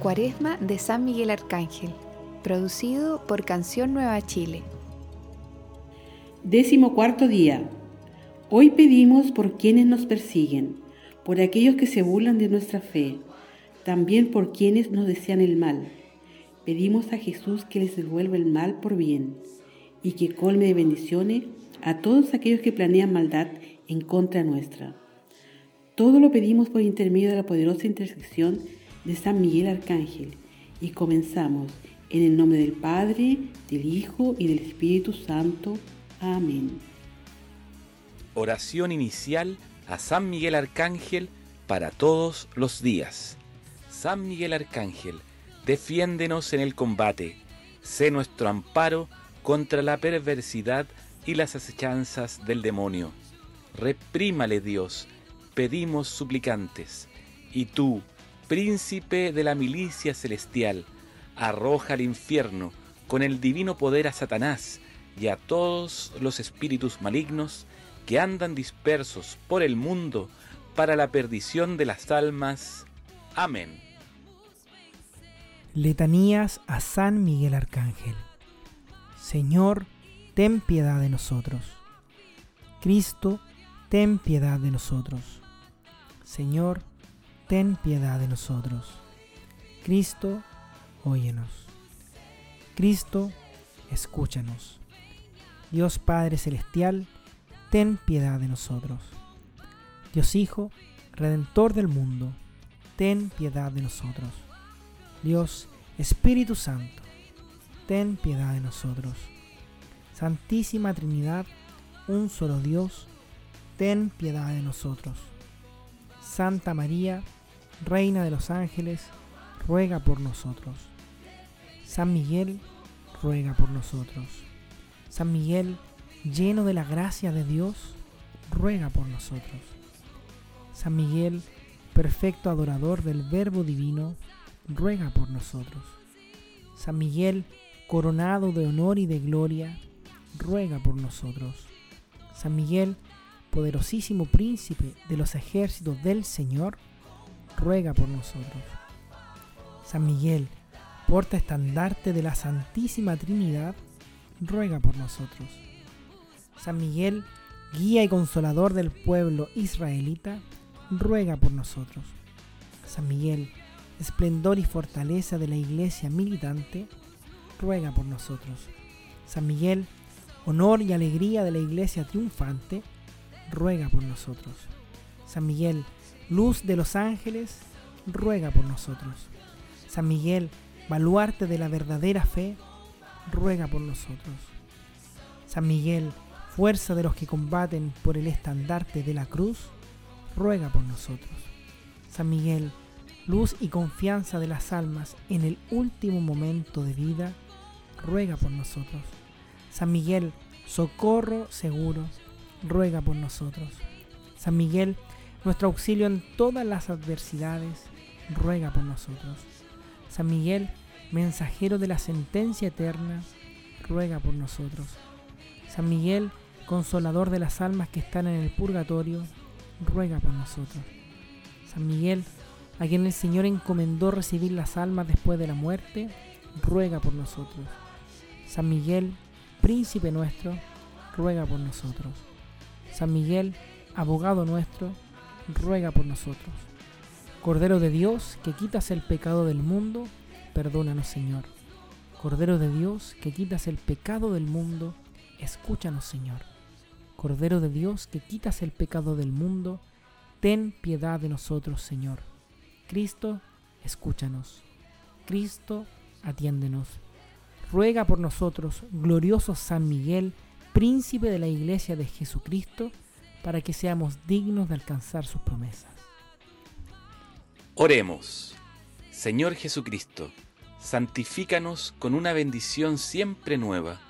Cuaresma de San Miguel Arcángel, producido por Canción Nueva Chile. Décimo cuarto día. Hoy pedimos por quienes nos persiguen, por aquellos que se burlan de nuestra fe, también por quienes nos desean el mal. Pedimos a Jesús que les devuelva el mal por bien y que colme de bendiciones a todos aquellos que planean maldad en contra nuestra. Todo lo pedimos por intermedio de la poderosa intersección de San Miguel Arcángel y comenzamos en el nombre del Padre, del Hijo y del Espíritu Santo. Amén. Oración inicial a San Miguel Arcángel para todos los días. San Miguel Arcángel, defiéndenos en el combate, sé nuestro amparo contra la perversidad y las acechanzas del demonio. Reprímale Dios, pedimos suplicantes, y tú, príncipe de la milicia celestial, arroja al infierno con el divino poder a Satanás y a todos los espíritus malignos que andan dispersos por el mundo para la perdición de las almas. Amén. Letanías a San Miguel Arcángel. Señor, ten piedad de nosotros. Cristo, ten piedad de nosotros. Señor, ten piedad de nosotros. Cristo, óyenos. Cristo, escúchanos. Dios Padre Celestial, ten piedad de nosotros. Dios Hijo, Redentor del mundo, ten piedad de nosotros. Dios Espíritu Santo, ten piedad de nosotros. Santísima Trinidad, un solo Dios, ten piedad de nosotros. Santa María, Reina de los ángeles, ruega por nosotros. San Miguel, ruega por nosotros. San Miguel, lleno de la gracia de Dios, ruega por nosotros. San Miguel, perfecto adorador del Verbo Divino, ruega por nosotros. San Miguel, coronado de honor y de gloria, ruega por nosotros. San Miguel, poderosísimo príncipe de los ejércitos del Señor, ruega por nosotros. San Miguel, porta estandarte de la Santísima Trinidad, ruega por nosotros. San Miguel, guía y consolador del pueblo israelita, ruega por nosotros. San Miguel, esplendor y fortaleza de la iglesia militante, ruega por nosotros. San Miguel, honor y alegría de la iglesia triunfante, ruega por nosotros. San Miguel, luz de los ángeles, ruega por nosotros. San Miguel, baluarte de la verdadera fe, ruega por nosotros. San Miguel, fuerza de los que combaten por el estandarte de la cruz, ruega por nosotros. San Miguel, luz y confianza de las almas en el último momento de vida, ruega por nosotros. San Miguel, socorro seguro, ruega por nosotros. San Miguel, nuestro auxilio en todas las adversidades, ruega por nosotros. San Miguel, mensajero de la sentencia eterna, ruega por nosotros. San Miguel, consolador de las almas que están en el purgatorio, ruega por nosotros. San Miguel, a quien el Señor encomendó recibir las almas después de la muerte, ruega por nosotros. San Miguel, príncipe nuestro, ruega por nosotros. San Miguel, abogado nuestro, ruega por nosotros. Cordero de Dios, que quitas el pecado del mundo, perdónanos Señor. Cordero de Dios, que quitas el pecado del mundo, escúchanos Señor. Cordero de Dios, que quitas el pecado del mundo, ten piedad de nosotros Señor. Cristo, escúchanos. Cristo, atiéndenos. Ruega por nosotros, glorioso San Miguel, príncipe de la Iglesia de Jesucristo, para que seamos dignos de alcanzar sus promesas. Oremos. Señor Jesucristo, santifícanos con una bendición siempre nueva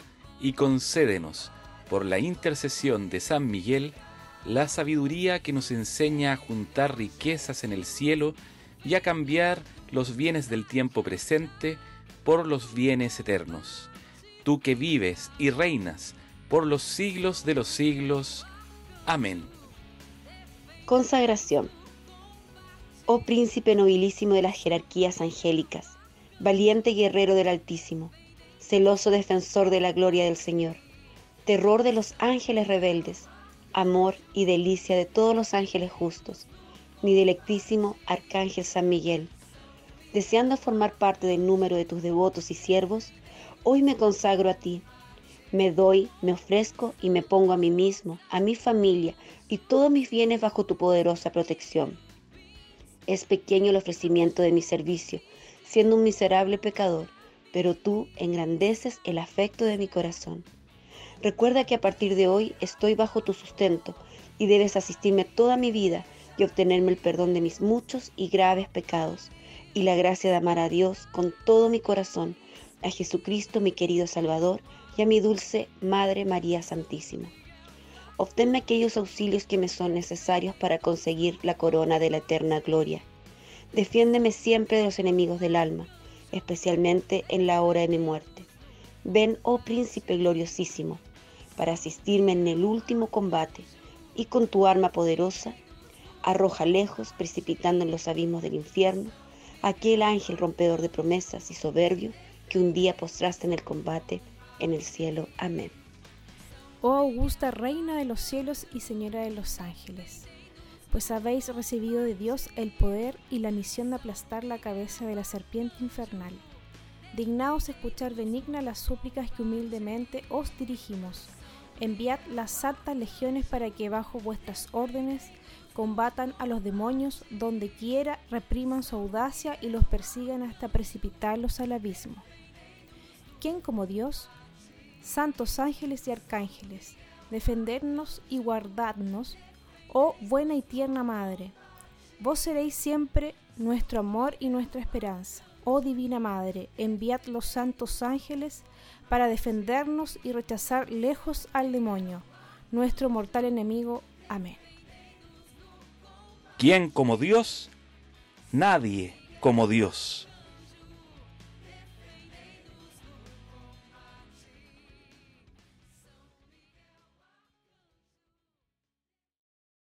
y concédenos, por la intercesión de San Miguel, la sabiduría que nos enseña a juntar riquezas en el cielo y a cambiar los bienes del tiempo presente por los bienes eternos. Tú que vives y reinas por los siglos de los siglos. Amén. Consagración. Oh príncipe nobilísimo de las jerarquías angélicas, valiente guerrero del Altísimo, celoso defensor de la gloria del Señor, terror de los ángeles rebeldes, amor y delicia de todos los ángeles justos, mi delectísimo Arcángel San Miguel. Deseando formar parte del número de tus devotos y siervos, hoy me consagro a ti. Me doy, me ofrezco y me pongo a mí mismo, a mi familia y todos mis bienes bajo tu poderosa protección. Es pequeño el ofrecimiento de mi servicio, siendo un miserable pecador, pero tú engrandeces el afecto de mi corazón. Recuerda que a partir de hoy estoy bajo tu sustento y debes asistirme toda mi vida y obtenerme el perdón de mis muchos y graves pecados y la gracia de amar a Dios con todo mi corazón, a Jesucristo mi querido Salvador y a mi dulce Madre María Santísima. Obténme aquellos auxilios que me son necesarios para conseguir la corona de la eterna gloria. Defiéndeme siempre de los enemigos del alma, especialmente en la hora de mi muerte. Ven, oh príncipe gloriosísimo, para asistirme en el último combate, y con tu arma poderosa, arroja lejos, precipitando en los abismos del infierno, aquel ángel rompedor de promesas y soberbio que un día postraste en el combate en el cielo. Amén. Oh augusta Reina de los cielos y Señora de los ángeles, pues habéis recibido de Dios el poder y la misión de aplastar la cabeza de la serpiente infernal. Dignaos escuchar benigna las súplicas que humildemente os dirigimos Enviad las santas legiones para que bajo vuestras órdenes combatan a los demonios donde quiera, repriman su audacia y los persigan hasta precipitarlos al abismo. ¿Quién como Dios? Santos ángeles y arcángeles, defendernos y guardadnos, oh buena y tierna Madre. Vos seréis siempre nuestro amor y nuestra esperanza. Oh Divina Madre, enviad los santos ángeles para defendernos y rechazar lejos al demonio, nuestro mortal enemigo. Amén. ¿Quién como Dios? Nadie como Dios.